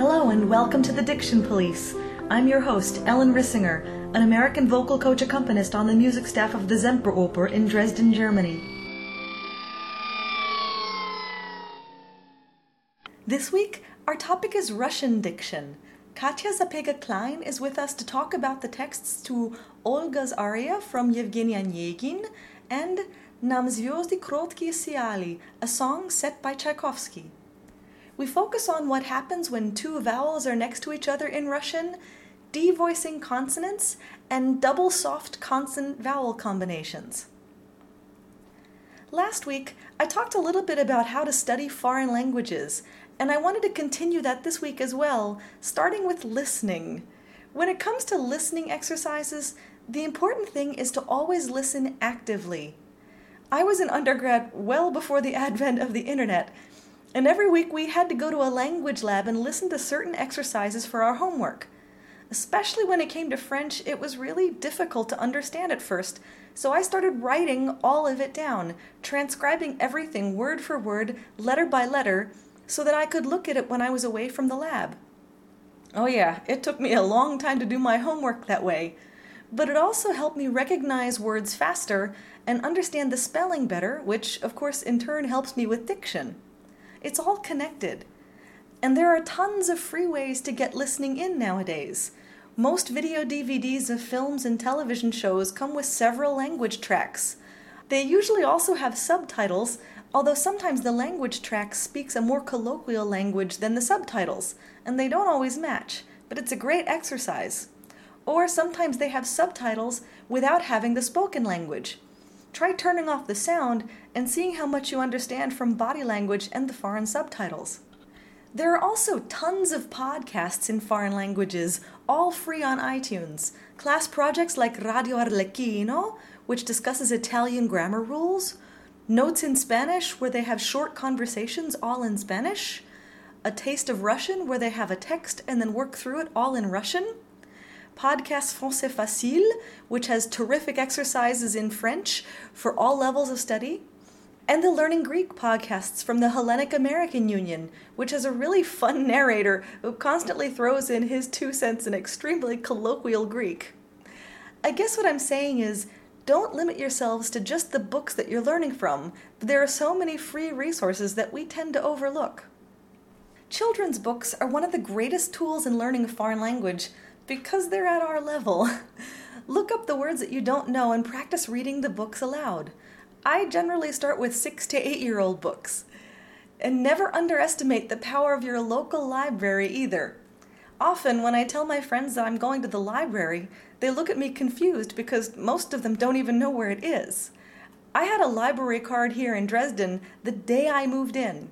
Hello and welcome to the Diction Police. I'm your host, Ellen Rissinger, an American vocal coach accompanist on the music staff of the Semperoper in Dresden, Germany. This week, our topic is Russian diction. Katja Sapega Klein is with us to talk about the texts to Olga's aria from Yevgeny Onegin and Nam Zvyozdy Krotkie Siali, a song set by Tchaikovsky. We focus on what happens when two vowels are next to each other in Russian, devoicing consonants, and double soft consonant vowel combinations. Last week, I talked a little bit about how to study foreign languages, and I wanted to continue that this week as well, starting with listening. When it comes to listening exercises, the important thing is to always listen actively. I was an undergrad well before the advent of the internet, and every week we had to go to a language lab and listen to certain exercises for our homework. Especially when it came to French, it was really difficult to understand at first, so I started writing all of it down, transcribing everything word for word, letter by letter, so that I could look at it when I was away from the lab. Oh, yeah, it took me a long time to do my homework that way, but it also helped me recognize words faster and understand the spelling better, which, of course, in turn helps me with diction. It's all connected. And there are tons of free ways to get listening in nowadays. Most video DVDs of films and television shows come with several language tracks. They usually also have subtitles, although sometimes the language track speaks a more colloquial language than the subtitles, and they don't always match, but it's a great exercise. Or sometimes they have subtitles without having the spoken language. Try turning off the sound and seeing how much you understand from body language and the foreign subtitles. There are also tons of podcasts in foreign languages, all free on iTunes. Class projects like Radio Arlecchino, which discusses Italian grammar rules, Notes in Spanish, where they have short conversations all in Spanish, A Taste of Russian, where they have a text and then work through it all in Russian, Podcast Français Facile, which has terrific exercises in French for all levels of study, and the Learning Greek podcasts from the Hellenic American Union, which has a really fun narrator who constantly throws in his two cents in extremely colloquial Greek. I guess what I'm saying is don't limit yourselves to just the books that you're learning from. There are so many free resources that we tend to overlook. Children's books are one of the greatest tools in learning a foreign language because they're at our level. Look up the words that you don't know and practice reading the books aloud. I generally start with six to eight year old books. And never underestimate the power of your local library either. Often, when I tell my friends that I'm going to the library, they look at me confused because most of them don't even know where it is. I had a library card here in Dresden the day I moved in.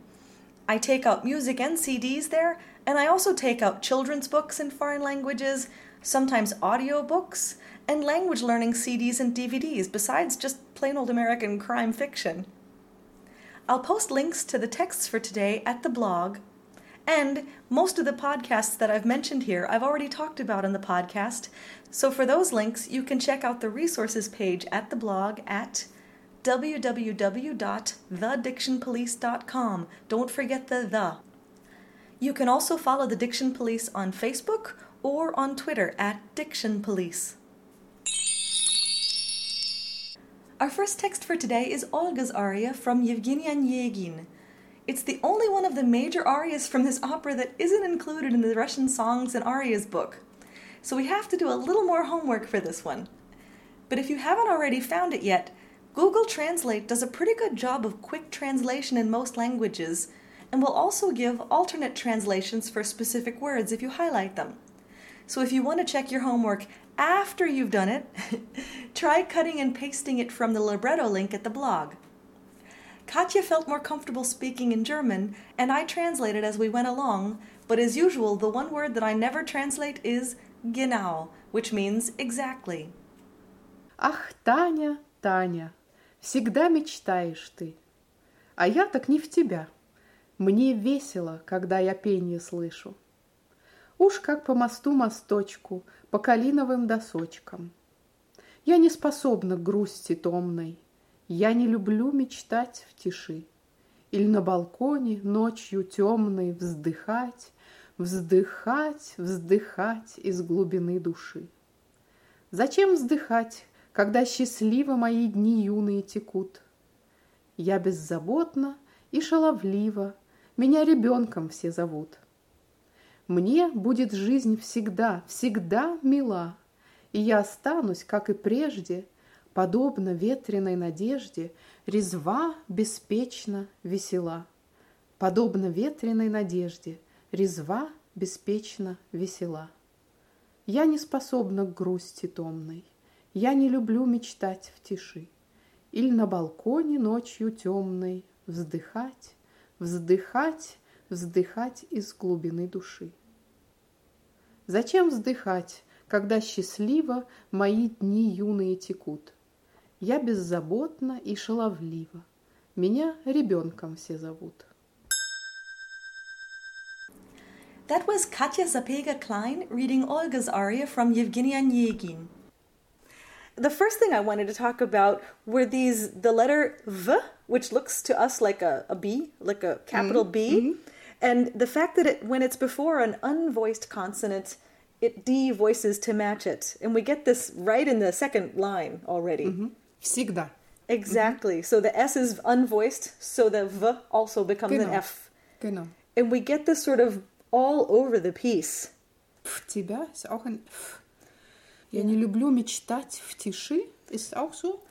I take out music and CDs there, and I also take out children's books in foreign languages, sometimes audio books, and language learning CDs and DVDs, besides just plain old American crime fiction. I'll post links to the texts for today at the blog, and most of the podcasts that I've mentioned here I've already talked about in the podcast, so for those links you can check out the resources page at the blog at www.thedictionpolice.com. Don't forget the the. You can also follow the Diction Police on Facebook or on Twitter at Diction Police. Our first text for today is Olga's aria from Yevgeny Onegin. It's the only one of the major arias from this opera that isn't included in the Russian Songs and Arias book. So we have to do a little more homework for this one. But if you haven't already found it yet, Google Translate does a pretty good job of quick translation in most languages, and will also give alternate translations for specific words if you highlight them. So if you want to check your homework after you've done it, try cutting and pasting it from the libretto link at the blog. Katya felt more comfortable speaking in German, and I translated as we went along, but as usual, the one word that I never translate is genau, which means exactly. Ах, Таня, Таня, всегда мечтаешь ты, а я так не в тебя. Мне весело, когда я пение слышу. Уж как по мосту мосточку, по калиновым досочкам. Я не способна к грусти томной, Я не люблю мечтать в тиши. Или на балконе ночью темной вздыхать, Вздыхать, вздыхать из глубины души. Зачем вздыхать, когда счастливо мои дни юные текут? Я беззаботна и шаловлива, меня ребенком все зовут. Мне будет жизнь всегда, всегда мила, и я останусь, как и прежде, подобно ветреной надежде, резва, беспечно, весела. Подобно ветреной надежде, резва, беспечно, весела. Я не способна к грусти томной, я не люблю мечтать в тиши. Или на балконе ночью темной вздыхать, вздыхать, вздыхать из глубины души. Зачем вздыхать, когда счастливо мои дни юные текут? Я беззаботна и шаловлива, меня ребенком все зовут. That was Katja Zapega Klein reading Olga's aria from Yevgeny Onegin. The first thing I wanted to talk about were these the letter V, which looks to us like a, a B, like a capital B, and the fact that it when it's before an unvoiced consonant, it D voices to match it. And we get this right in the second line already. Всегда. Exactly. So the S is unvoiced, so the V also becomes an Genau. F. Genau. And we get this sort of all over the piece. В тебя ist auch ein F. Я не люблю мечтать в тиши. Ist auch so.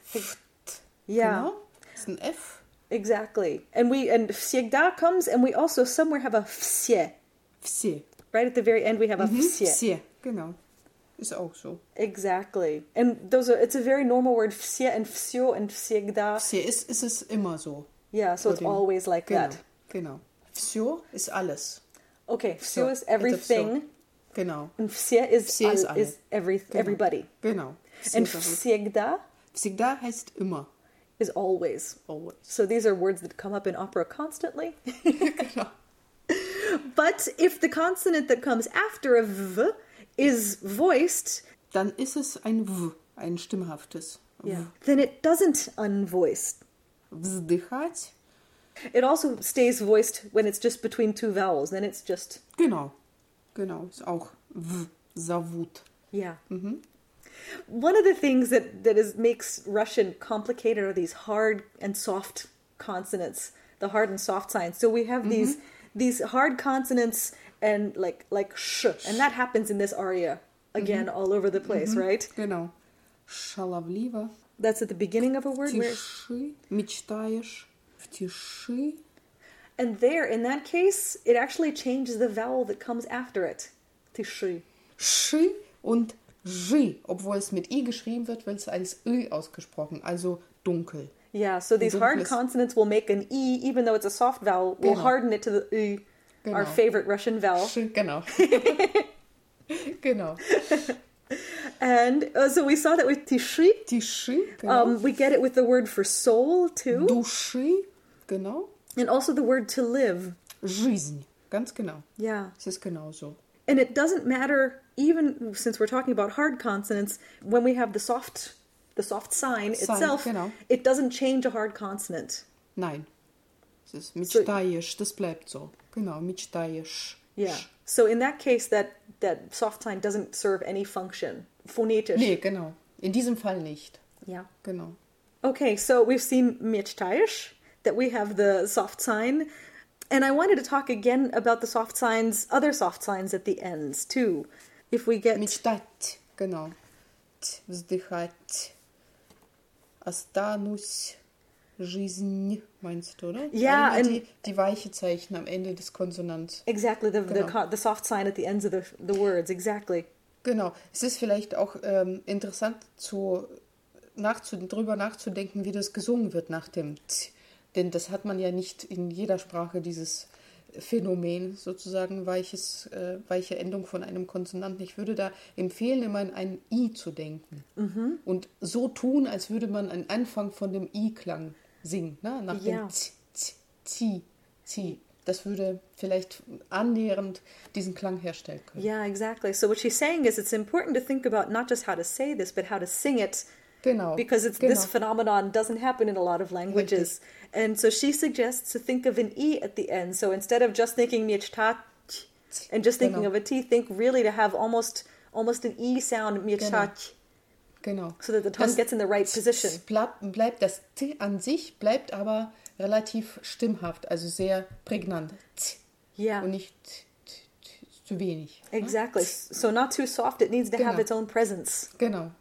Yeah. Genau. Ist ein F. Exactly. And we and всегда comes and we also somewhere have a все. Все. Right at the very end we have a все. Все. Genau. Ist auch so. Exactly. And those are it's a very normal word все and всё and всегда. Все ist, ist es immer so. Yeah, so it's Vor dem- always like genau. that. Genau. Все ist alles. Okay, So, всё is it's a everything Genau. and все is Все ist all- alle. is every Genau. everybody. Genau. Все And ist alles. всегда Всегда heißt immer. is always. Always. So these are words that come up in opera constantly. genau. But if the consonant that comes after a v is voiced, Dann ist es ein W, ein stimmhaftes. W. then it doesn't unvoiced. Вздыхать. It also stays voiced when it's just between two vowels. Then it's just Genau. Genau. Ist auch W. Zовут. yeah. One of the things that that is makes Russian complicated are these hard and soft consonants, the hard and soft signs. So we have these these hard consonants and like like sh, and that happens in this aria again all over the place, right? Genau. Шаловливо. That's at the beginning of a В word. Where, тиши. Мечтаешь. В тиши. and there, in that case, it actually changes the vowel that comes after it. Тиши. Sch und J, obwohl es mit I geschrieben wird, wird es als Ö ausgesprochen, also dunkel. Yeah, so these hard dunkles. consonants will make an E, even though it's a soft vowel, will Genau. harden it to the U, our Genau. favorite Russian vowel. Sch, genau. genau. And uh, so we saw that with Tishi. Тиши, genau. Um, we get it with the word for soul, too. Души, genau. And also the word to live. Жизнь, ganz genau. Yeah. Es ist genauso. And it doesn't matter, even since we're talking about hard consonants, when we have the soft the soft sign, Sign, itself, genau. it doesn't change a hard consonant. Nein. Es ist мечтаешь, das bleibt so. Genau, мечтаешь. Yeah. So in that case, that that soft sign doesn't serve any function. Phonetisch. Nee, genau. In diesem Fall nicht. Yeah. Genau. Okay, so we've seen mechtayish, that we have the soft sign. And I wanted to talk again about the soft signs, other soft signs at the ends too. If we get Мечтать, genau. Т, Вздыхать. Останусь. Жизнь, meinst du, oder? Ja, Alle and- die, die weiche Zeichen am Ende des Konsonants. exactly the, the Genau. co- the soft sign at the ends of the the words, exactly. Genau. Es ist vielleicht auch ähm, interessant, zu, nachzu, drüber nachzudenken, wie das gesungen wird nach dem T. Denn das hat man ja nicht in jeder Sprache, dieses Phänomen, sozusagen weiches, äh, weiche Endung von einem Konsonanten. Ich würde da empfehlen, immer an ein I zu denken. Und so tun, als würde man einen Anfang von dem I-Klang singen. Ne? Nach Ja. dem Z, Z, Zi, Zi. Das würde vielleicht annähernd diesen Klang herstellen können. Yeah, exactly. So what she's saying is it's important to think about not just how to say this, but how to sing it Genau. because it's genau. this phenomenon doesn't happen in a lot of languages. And so she suggests to think of an e at the end. So instead of just thinking miechtat, And just thinking Genau. of a T, think really to have almost almost an E sound, mirchach, Genau. so that the tongue Das gets in the right position. Bleibt, das T an sich bleibt aber relativ stimmhaft, also sehr prägnant. Yeah. Und nicht zu wenig. Exactly. So not too soft. It needs to have Genau. its own presence. Genau.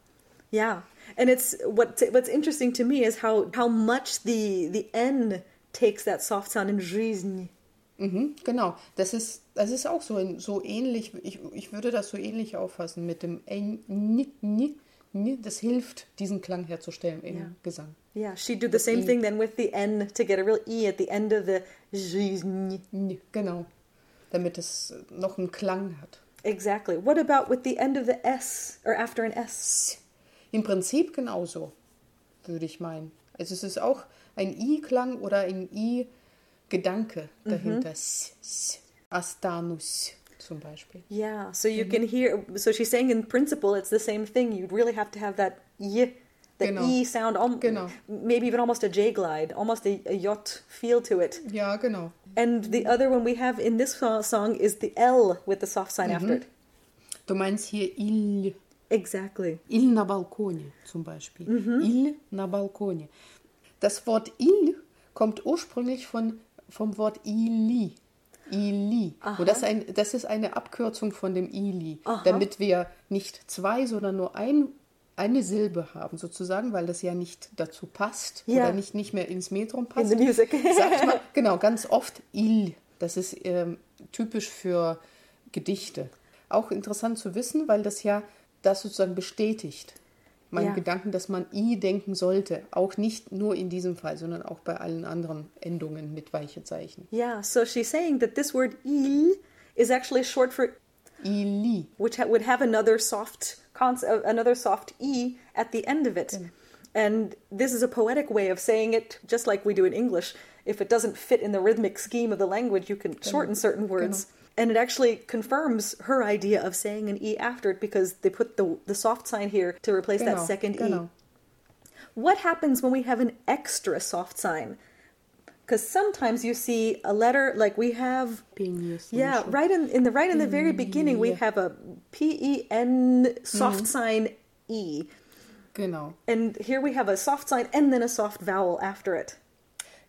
Yeah And it's what what's interesting to me is how how much the the N takes that soft sound in жизнь. Mhm, genau. Das ist, das ist auch so, ein- so ähnlich, ich, ich würde das so ähnlich auffassen mit dem N, N, N, N. Das hilft, diesen Klang herzustellen im Ja. Gesang. Yeah, she'd do the same E. thing then with the N to get a real E at the end of the жизнь. N, genau. Damit es noch einen Klang hat. Exactly. What about with the end of the S or after an S? Im Prinzip genauso, würde ich meinen. Also es ist auch ein I-Klang oder ein I-Gedanke dahinter. S, S, Astanus zum Beispiel. Yeah, so you can hear. So she's saying in principle it's the same thing. You'd really have to have that y, the Genau. e sound, al- Genau. maybe even almost a J glide, almost a, a yacht feel to it. Ja, genau. And the other one we have in this so- song is the L with the soft sign after it. Du meinst hier il, Exactly. il na balcone zum Beispiel. Il na balcone. Das Wort il kommt ursprünglich von, vom Wort ili. Ili. Und das, ist ein, das ist eine Abkürzung von dem ili, damit wir nicht zwei, sondern nur ein, eine Silbe haben, sozusagen, weil das ja nicht dazu passt Ja. oder nicht, nicht mehr ins Metrum In passt. the music. sagt man, genau, ganz oft il. Das ist ähm, typisch für Gedichte. Auch interessant zu wissen, weil das ja das sozusagen bestätigt. Meinen Ja. Gedanken, dass man i denken sollte. Auch nicht nur in diesem Fall, sondern auch bei allen anderen Endungen mit weiche Zeichen. yeah, so she's saying that this word il is actually short for Ili. which would have another soft uh, another soft e at the end of it. And this is a poetic way of saying it, just like we do in English. If it doesn't fit in the rhythmic scheme of the language, you can shorten certain words. And it actually confirms her idea of saying an e after it because they put the the soft sign here to replace that second genau. e. What happens when we have an extra soft sign? Because sometimes you see a letter like we have yeah, right in, in the right in the very beginning we have a P E N soft mm-hmm. sign E. Genau. And here we have a soft sign and then a soft vowel after it.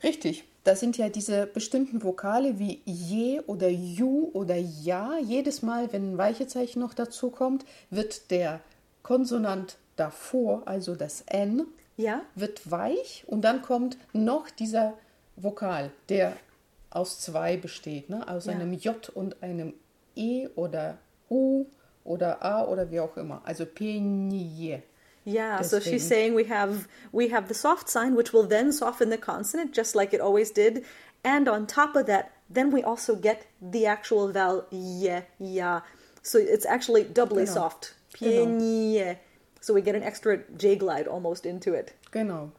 Richtig. Das sind ja diese bestimmten Vokale wie je oder ju oder ja. Jedes Mal, wenn ein Weichezeichen noch dazu kommt, wird der Konsonant davor, also das N, Yeah? wird weich und dann kommt noch dieser Vokal, der aus zwei besteht, ne? aus Ja. einem J und einem E oder U oder A oder wie auch immer. Also Penie. Yeah, so Deswegen. she's saying we have we have the soft sign which will then soften the consonant just like it always did. And on top of that, then we also get the actual vowel ye, ya. So it's actually doubly Genau. soft. Genau. So we get an extra J glide almost into it. Genau.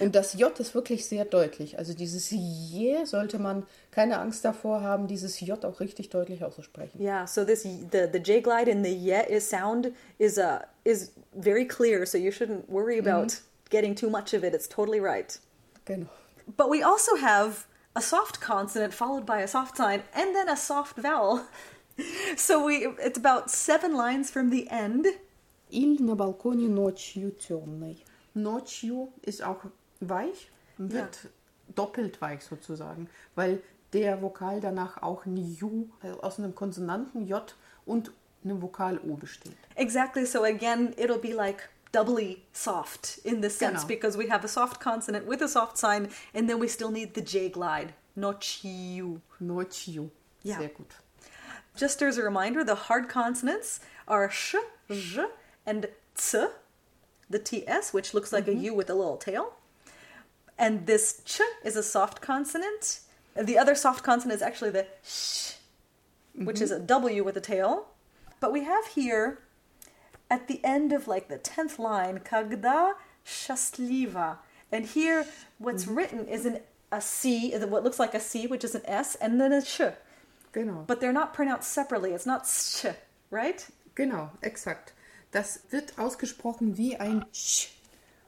Und das J ist wirklich sehr deutlich. Also dieses Je sollte man keine Angst davor haben, dieses J auch richtig deutlich auszusprechen. Yeah, so this the the J glide in the ye is sound is uh is very clear, so you shouldn't worry about getting too much of it. It's totally right. Genau. But we also have a soft consonant followed by a soft sign and then a soft vowel. So we it's about seven lines from the end. Il на балконе ночью темной. Ночью ist auch weich, wird doppelt weich sozusagen, weil der Vokal danach auch ein Ju, also aus einem Konsonanten J und Vokal besteht. Exactly. So again, it'll be like doubly soft in this sense genau. because we have a soft consonant with a soft sign and then we still need the J glide. Nochiu. Nochiu. Yeah. Sehr gut. Just as a reminder, the hard consonants are sh, j, and ts, the ts, which looks like mm-hmm. a u with a little tail. And this ch is a soft consonant. The other soft consonant is actually the sh, mm-hmm. which is mm-hmm. a w with a tail. But we have here, at the end of like the 10th line, kagda shastliva. And here, what's written is an, a C, what looks like a C, which is an S, and then a sh. Genau. But they're not pronounced separately. It's not sch, right? Genau, exakt. Das wird ausgesprochen wie ein Sch.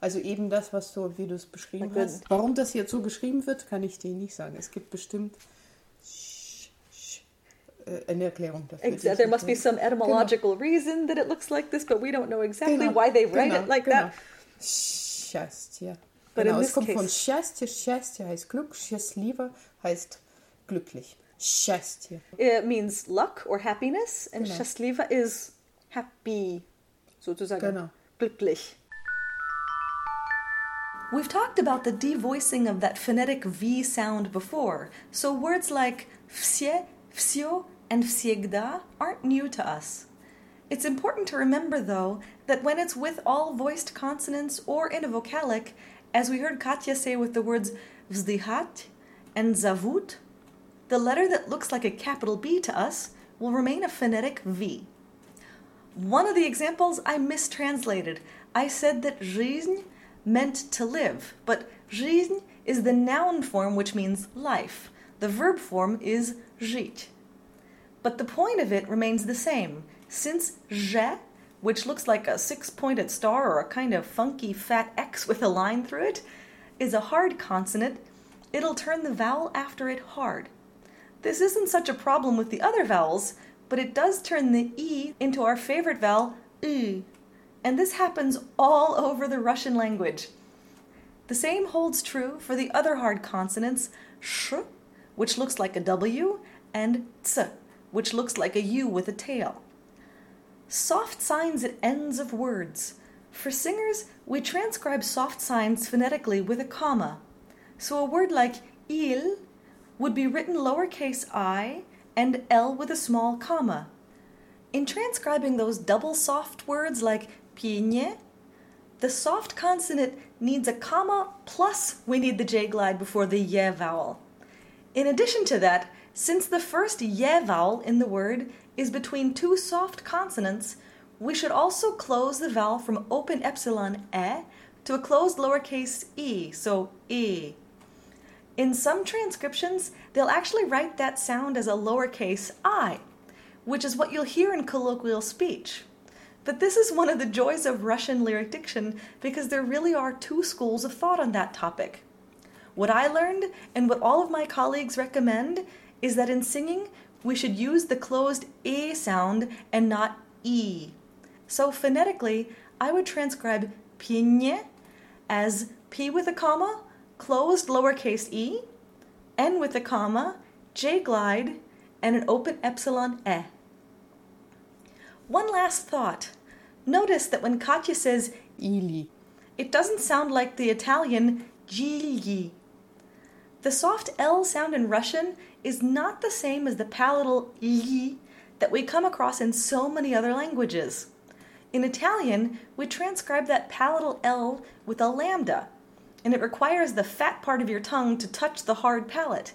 Also eben das, was du, wie du es beschrieben hast. Warum das jetzt so geschrieben wird, kann ich dir nicht sagen. Es gibt bestimmt eine Erklärung dafür. Exactly. There must be some etymological genau. reason that it looks like this, but we don't know exactly genau. why they write genau. it like genau. that. Счастье. But genau, in es this kommt case, von Счастье. Счастье heißt Glück. Счастливо heißt glücklich. Счастье. it means luck or happiness, and Genau. счастлива is happy, sozusagen. Genau. Glücklich. We've talked about the devoicing of that phonetic V sound before, so words like wsie, wsio, and всегда aren't new to us. It's important to remember, though, that when it's with all voiced consonants or in a vocalic, as we heard Katja say with the words vzdihat and zavut, the letter that looks like a capital B to us will remain a phonetic V. One of the examples I mistranslated. I said that жизнь meant to live, but жизнь is the noun form which means life. The verb form is жить. But the point of it remains the same. Since je, which looks like a six pointed star or a kind of funky fat X with a line through it, is a hard consonant, it'll turn the vowel after it hard. This isn't such a problem with the other vowels, but it does turn the E into our favorite vowel, U. And this happens all over the Russian language. The same holds true for the other hard consonants, sh, which looks like a W, and ts, which looks like a U with a tail. Soft signs at ends of words. For singers, we transcribe soft signs phonetically with a comma. So a word like il would be written lowercase i and l with a small comma. In transcribing those double soft words like pienie, the soft consonant needs a comma plus we need the J glide before the ye vowel. In addition to that, since the first ye vowel in the word is between two soft consonants, we should also close the vowel from open epsilon e to a closed lowercase e, so e. In some transcriptions, they'll actually write that sound as a lowercase i, which is what you'll hear in colloquial speech. But this is one of the joys of Russian lyric diction because there really are two schools of thought on that topic. What I learned, and what all of my colleagues recommend, is that in singing, we should use the closed A sound and not E. So phonetically, I would transcribe piñe as P with a comma, closed lowercase e, N with a comma, J glide, and an open epsilon e. One last thought. Notice that when Katja says ili, it doesn't sound like the Italian gigli. The soft L sound in Russian is not the same as the palatal li that we come across in so many other languages. In Italian, we transcribe that palatal L with a lambda, and it requires the fat part of your tongue to touch the hard palate.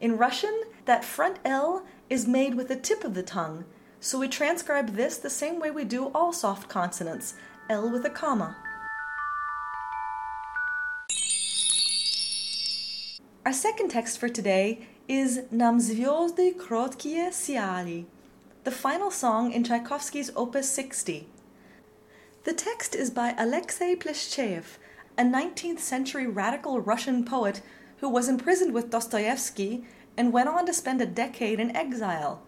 In Russian, that front L is made with the tip of the tongue, so we transcribe this the same way we do all soft consonants, L with a comma. Our second text for today is Nam звезды кроткие сияли, the final song in Tchaikovsky's Opus 60. The text is by Alexei Pleshcheyev, a 19th century radical Russian poet who was imprisoned with Dostoevsky and went on to spend a decade in exile.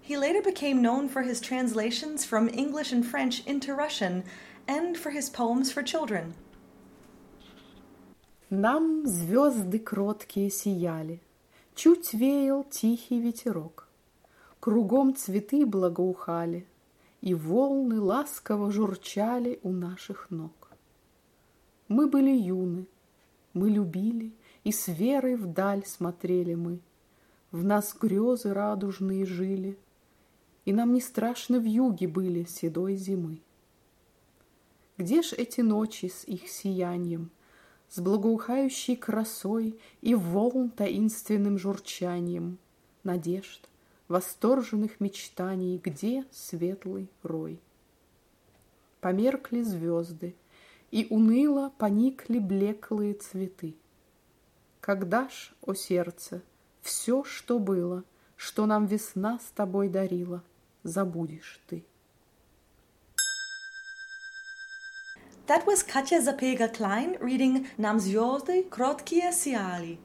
He later became known for his translations from English and French into Russian and for his poems for children. Нам звезды кроткие сияли, Чуть веял тихий ветерок, Кругом цветы благоухали, И волны ласково журчали у наших ног. Мы были юны, мы любили, И с верой вдаль смотрели мы. В нас грезы радужные жили, И нам не страшно в юге были седой зимы. Где ж эти ночи с их сиянием, С благоухающей красой И волн таинственным журчанием Надежд, восторженных мечтаний, Где светлый рой? Померкли звезды, и уныло Поникли блеклые цветы. Когда ж, о сердце, все, что было, Что нам весна с тобой дарила, Забудешь ты? That was Katja Sapega Klein reading Nam Zvyozdy Krotkie Siali.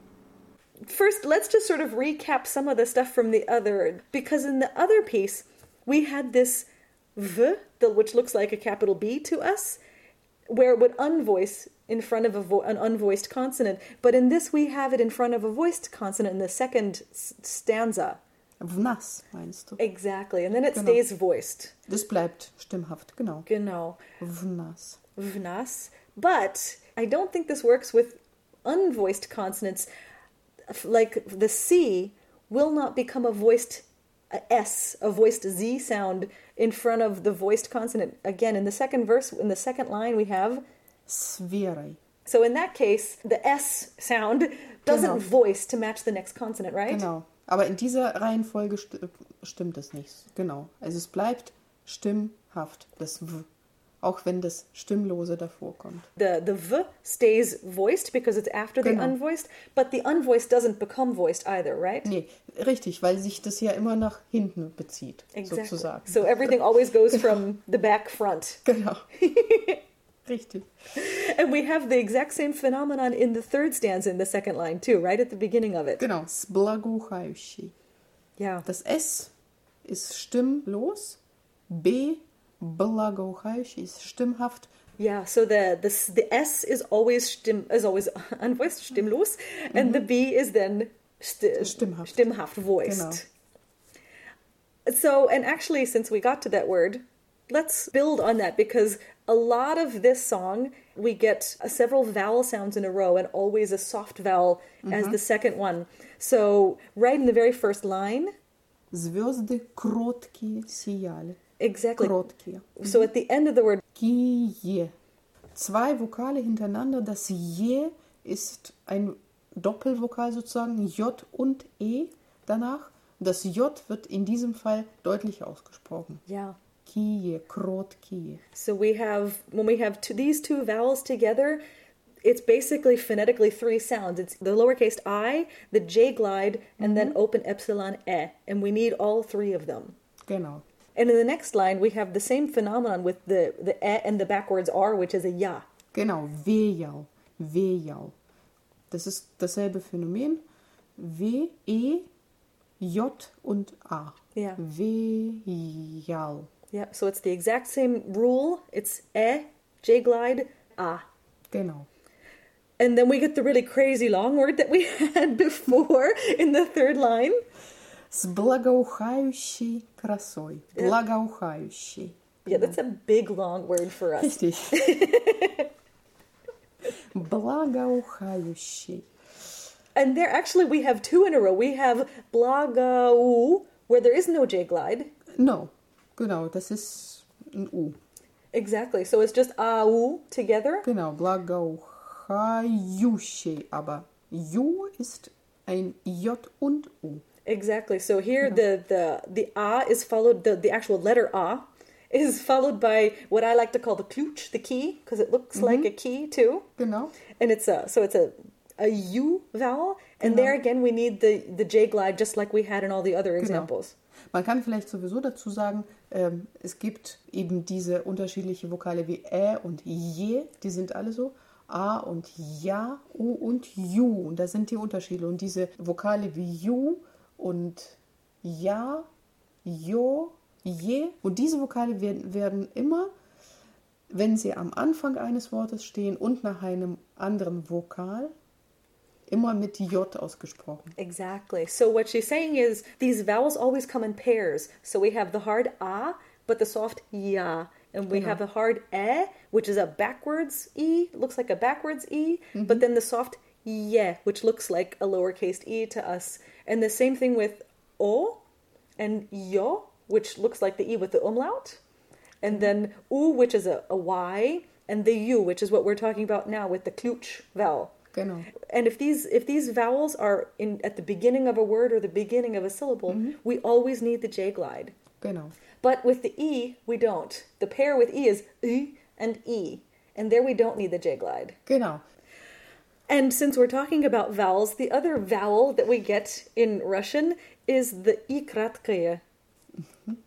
First, let's just sort of recap some of the stuff from the other, because in the other piece, we had this V, which looks like a capital B to us, where it would unvoice in front of vo- an unvoiced consonant. But in this, we have it in front of a voiced consonant in the second s- stanza. В meinst du? Exactly. And then it genau. stays voiced. Das bleibt stimmhaft, genau. Genau. В. Nas. Vnas. But I don't think this works with unvoiced consonants. Like the C will not become a voiced a S, a voiced Z sound in front of the voiced consonant. Again, in the second verse, in the second line, we have. Sveraj. So in that case, the S sound doesn't Genau. voice to match the next consonant, right? Genau. Aber in dieser Reihenfolge sti stimmt es nicht. Genau. Also es bleibt stimmhaft, das W. Auch wenn das Stimmlose davor kommt. The the V stays voiced because it's after the Genau. unvoiced, but the unvoiced doesn't become voiced either, right? Nee, richtig, weil sich das ja immer nach hinten bezieht, Exactly. sozusagen. So everything always goes from the back front. Genau. richtig. And we have the exact same phenomenon in the third stanza in the second line too, right at the beginning of it. Genau. Sblaguchaющий. Yeah. Das S ist stimmlos. B, благоухающий, ist stimmhaft. Yeah, so the the s- the S is always stim is always unvoiced, stimmlos, and the B is then sti Stimmhaft. stimmhaft voiced. So, and actually, since we got to that word, let's build on that because a lot of this song we get uh, several vowel sounds in a row and always a soft vowel as the second one. So, right in the very first line, Звезды кроткие сияли. exactly. Кроткие. So at the end of the word, Kie. Zwei Vokale hintereinander. Das Je ist ein Doppelvokal sozusagen, J und E danach. Das J wird in diesem Fall deutlich ausgesprochen. yeah. Kie, krotkie. So we have when we have two, these two vowels together, it's basically phonetically three sounds. It's the lowercase i, the j glide, and then open epsilon e, and we need all three of them. Genau. And in the next line, we have the same phenomenon with the the e and the backwards r, which is a ja. Genau, Wejau. Wejau. Das ist dasselbe Phänomen. W, E, J und A. Yeah. Wejau. Yeah. So it's the exact same rule. It's e, j glide, a. Genau. And then we get the really crazy long word that we had before in the third line С благоухающей красой. Благоухающий. Yeah, that's a big long word for us. Richtig. Благоухающий. And there actually we have two in a row. We have blagau, where there is no J glide. No, genau, das ist ein U. Exactly. So it's just au together. Genau, благоухающий, aber Ju ist ein J und U. Exactly. So here the the the a is followed the the actual letter a is followed by what I like to call the klutsch, the key, because it looks like a key too. Genau. And it's a so it's a a u vowel, and there again we need the the J glide just like we had in all the other examples. Man kann vielleicht sowieso dazu sagen, ähm, es gibt eben diese unterschiedliche Vokale wie Ä und Je, die sind alle so. A und Ja, U und Ju. Und da sind die Unterschiede. Und diese Vokale wie Ju und Ja, Jo, Je. Und diese Vokale werden, werden immer, wenn sie am Anfang eines Wortes stehen und nach einem anderen Vokal, immer mit J ausgesprochen. Exactly. So what she's saying is these vowels always come in pairs. So we have the hard a, but the soft ya. And we have the hard e, which is a backwards e, looks like a backwards e, but then the soft ye, which looks like a lowercase e to us. And the same thing with o and yo, which looks like the e with the umlaut. And then u, which is a, a y, and the u, which is what we're talking about now with the klutsch vowel. Genau. And if these if these vowels are in at the beginning of a word or the beginning of a syllable, mm-hmm. we always need the J glide. Genau. But with the E, we don't. The pair with E is I and E. And there we don't need the J glide. Genau. And since we're talking about vowels, the other vowel that we get in Russian is the I kratkaya.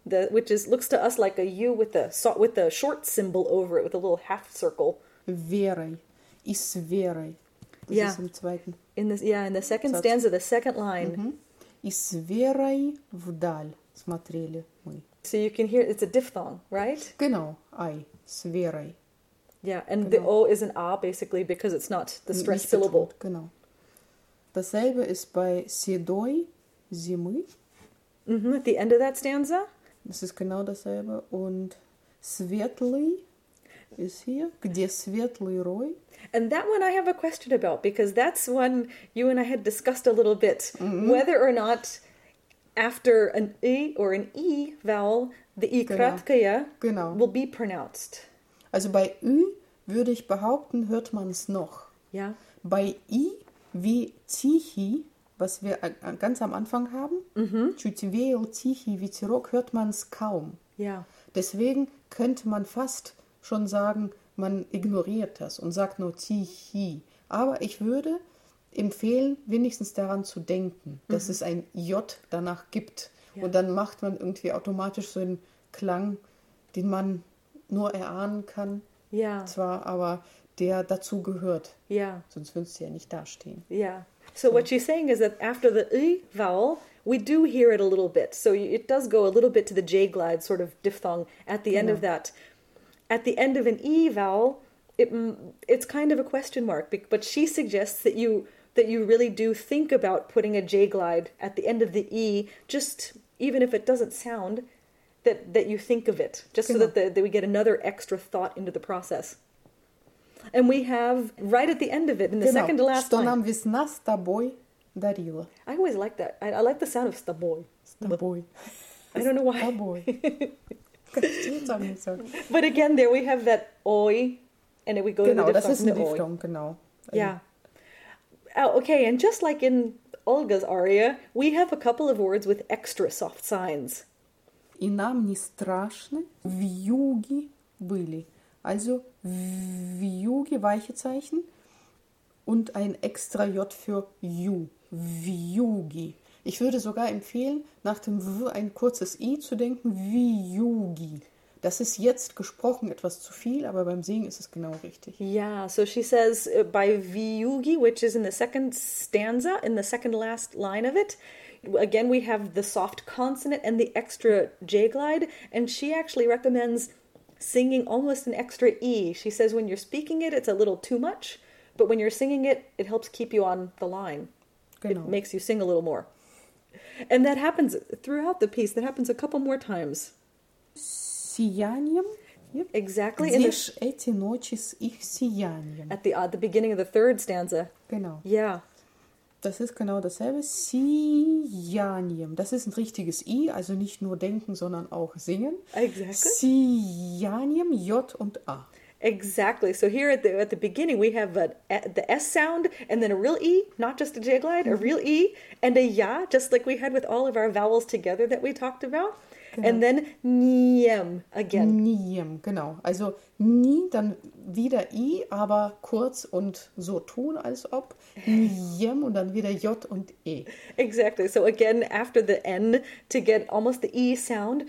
The, which is looks to us like a U with the so- with the short symbol over it with a little half circle. Верой и с верой. Das Ja. ist im zweiten. In this, yeah, in the second Satz. stanza, the second line. Мгм. И с верой вдаль смотрели мы. So you can hear it's a diphthong, right? Genau, ei, с верой. Yeah, and the Genau. O is an A basically because it's not the stressed Nicht syllable. betont, Genau. Dasselbe ist bei седой зимы. hmm At the end of that stanza, Das ist genau dasselbe. Und светлый ist hier. Где светлый рой? And that one I have a question about because that's one you and I had discussed a little bit whether or not after an E or an E vowel, the I Genau. kratkaya Genau. will be pronounced. Also bei Ü würde ich behaupten, hört man es noch. Ja. Bei I wie Zichi, was wir äh, äh, ganz am Anfang haben, mhm. Chutiveo, Zichi, Vizirok, hört man es kaum. Ja. Deswegen könnte man fast schon sagen, man ignoriert das und sagt nur Zichi. Aber ich würde empfehlen, wenigstens daran zu denken, mhm. dass es ein J danach gibt. Ja. Und dann macht man irgendwie automatisch so einen Klang, den man nur erahnen kann. Yeah. Zwar aber der dazu gehört. Yeah. Sonst würdest du ja nicht dastehen. Yeah. So what she's saying is that after the I vowel, we do hear it a little bit. So it does go a little bit to the J glide sort of diphthong at the end of that. At the end of an E vowel, it it's kind of a question mark, but she suggests that you that you really do think about putting a J glide at the end of the E, just even if it doesn't sound, that that you think of it, just so Genau. that, the, that we get another extra thought into the process. And we have right at the end of it, in the second to last Что line. нам весна с тобой дарила. I always like that. I, I like the sound of staboy. С тобой. I don't know С why. тобой. Как steht там nicht so? But again, there we have that oi, and then we go Genau, to the das diphthong ist from ein the oi. Diphthong, genau. Yeah. Oh, okay, and just like in Olga's aria, we have a couple of words with extra soft signs. И нам не страшно, вьюги были. Also вьюги, weiche Zeichen und ein extra J für Ju. Vjugi. Ich würde sogar empfehlen, nach dem W ein kurzes I zu denken, Vjugi. Das ist jetzt gesprochen etwas zu viel, aber beim Singen ist es genau richtig. Yeah, so she says uh, by Viyugi, which is in the second stanza, in the second last line of it. Again, we have the soft consonant and the extra J glide, and she actually recommends singing almost an extra E. She says when you're speaking it, it's a little too much, but when you're singing it, it helps keep you on the line. Genau. It makes you sing a little more. And that happens throughout the piece. That happens a couple more times. Сиянием. Yep. Exactly. In Где the, ж эти ночи с их сиянием? at the at the beginning of the third stanza. Genau. Yeah. das ist genau dasselbe. Sianium. Das ist ein richtiges I, also nicht nur denken, sondern auch singen. Exactly. Sianium, J und A. Exactly. So here at the, at the beginning, we have a, a, the S sound and then a real E, not just a J glide, a mm-hmm. real E, and a Ja, just like we had with all of our vowels together that we talked about. And then niem again. Niem, genau. Also nie, dann wieder I, aber kurz und so tun, als ob. Niem und dann wieder J und E. Exactly. So again, after the N, to get almost the E sound,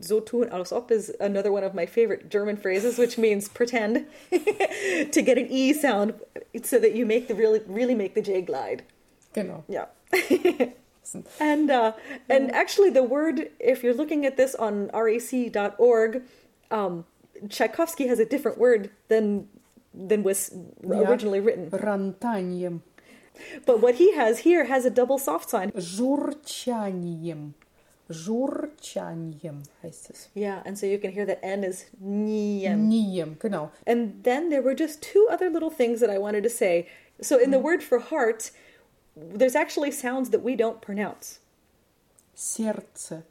so tun als ob is another one of my favorite German phrases, which means pretend, to get an E sound so that you make the really, really make the J glide. Genau. Yeah. and uh, and actually, the word, if you're looking at this on rec.org, um, Tchaikovsky has a different word than than was Ja. originally written. Рантанием. But what he has here has a double soft sign. Журчанием. Журчанием heißt es. Yeah, and so you can hear that N is niem. Niem, genau. And then there were just two other little things that I wanted to say. So in the word for heart, there's actually sounds that we don't pronounce. Serce.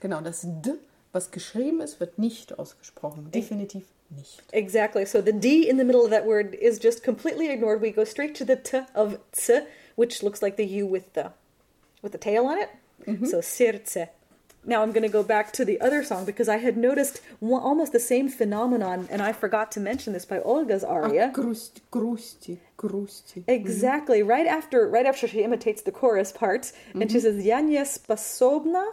Genau, das D, was geschrieben ist, wird nicht ausgesprochen. Definitiv nicht. Exactly. So the D in the middle of that word is just completely ignored. We go straight to the T of ts, which looks like the U with the with the tail on it. Mm-hmm. So sirce Now I'm going to go back to the other song because I had noticed one, almost the same phenomenon, and I forgot to mention this by Olga's aria. Ach, грусти, грусти, грусти. Exactly. Right after right after she imitates the chorus part, and she says "Я не способна,"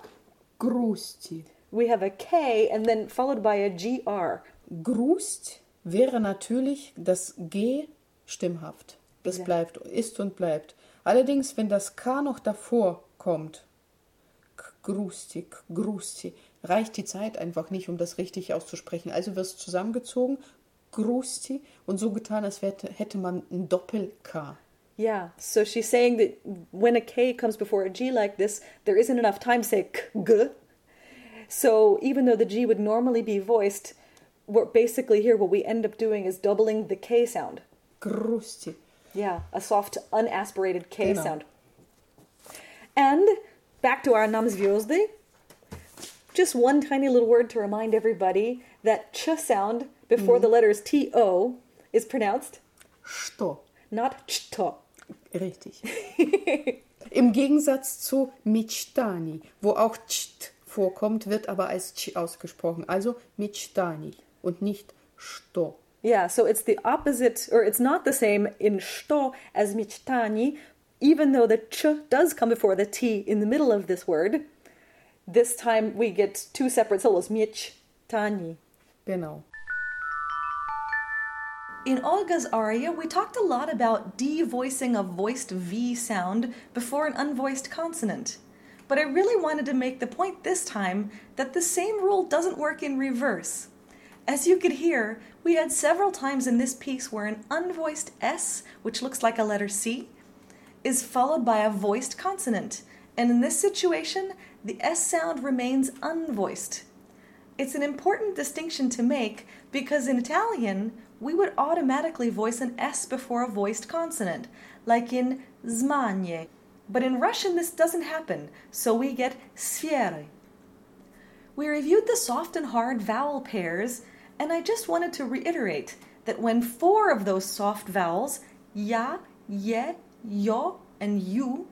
Грусти. we have a K and then followed by a GR. Grust wäre natürlich das G stimmhaft. Das Ja. bleibt, ist und bleibt. Allerdings, wenn das K noch davor kommt, k- grusti, reicht die Zeit einfach nicht, um das richtig auszusprechen. Also wird es zusammengezogen, grusti, und so getan, als hätte, man ein Doppel-K. Yeah, so she's saying that when a K comes before a G like this, there isn't enough time to say k, g. So even though the G would normally be voiced, what basically here what we end up doing is doubling the K sound. Grusti. Yeah, a soft, unaspirated K Genau. sound. And back to our Nam Zvyozdy. Just one tiny little word to remind everybody that ch sound before mm. the mm-hmm. letters T O is pronounced Sto. Not chto. Richtig. Im Gegensatz zu Michtani, wo auch cht vorkommt, wird aber als ch ausgesprochen. Also Michtani und nicht Sto. Yeah, so it's the opposite, or it's not the same in Sto as Michtani, even though the ch does come before the t in the middle of this word. This time we get two separate syllables, michtani. Genau. In Olga's aria, we talked a lot about devoicing a voiced V sound before an unvoiced consonant. But I really wanted to make the point this time that the same rule doesn't work in reverse. As you could hear, we had several times in this piece where an unvoiced S, which looks like a letter C, is followed by a voiced consonant. And in this situation, the S sound remains unvoiced. It's an important distinction to make because in Italian, we would automatically voice an S before a voiced consonant, like in zmanie. But in Russian, this doesn't happen, so we get sfere. We reviewed the soft and hard vowel pairs, and I just wanted to reiterate that when four of those soft vowels, ya, ye, yo, and you,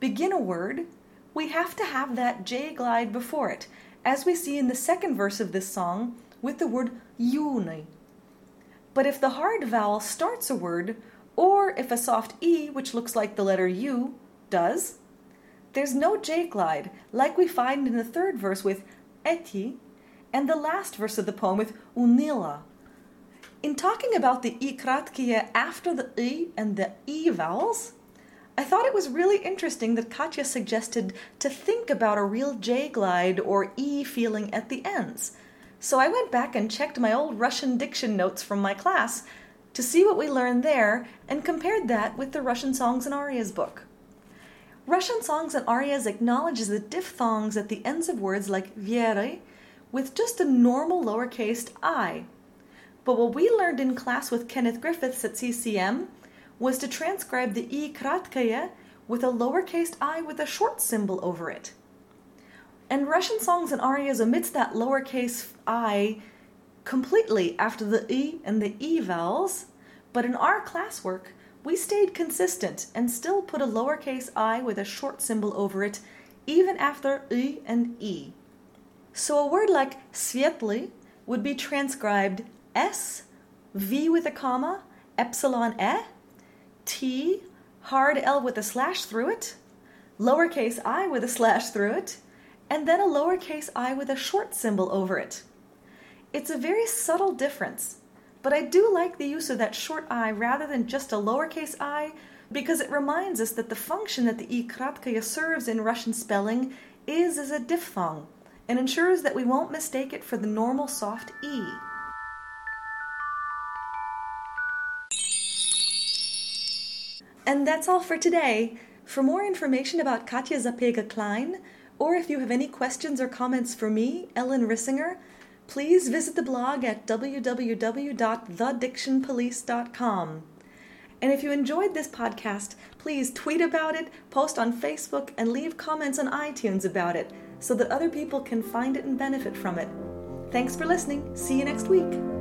begin a word, we have to have that J glide before it, as we see in the second verse of this song with the word yuni. But if the hard vowel starts a word, or if a soft E, which looks like the letter U, does, there's no J glide, like we find in the third verse with eti, and the last verse of the poem with unila. In talking about the i kratkie after the i and the e vowels, I thought it was really interesting that Katja suggested to think about a real J glide or E feeling at the ends. So I went back and checked my old Russian diction notes from my class to see what we learned there and compared that with the Russian Songs and Arias book. Russian Songs and Arias acknowledges the diphthongs at the ends of words like viere with just a normal lowercase i. But what we learned in class with Kenneth Griffiths at CCM was to transcribe the i kratkaya with a lowercase i with a short symbol over it. And Russian songs and arias omits that lowercase i completely after the e and the e vowels, but in our classwork, we stayed consistent and still put a lowercase i with a short symbol over it, even after e and e. So a word like svietli would be transcribed s, v with a comma, epsilon e, t, hard l with a slash through it, lowercase i with a slash through it, and then a lowercase i with a short symbol over it. It's a very subtle difference, but I do like the use of that short i rather than just a lowercase i because it reminds us that the function that the i kratkaya serves in Russian spelling is as a diphthong and ensures that we won't mistake it for the normal soft e. And that's all for today. For more information about Katja Sapega Klein, or if you have any questions or comments for me, Ellen Rissinger, please visit the blog at www.thedictionpolice.com. And if you enjoyed this podcast, please tweet about it, post on Facebook, and leave comments on iTunes about it so that other people can find it and benefit from it. Thanks for listening. See you next week.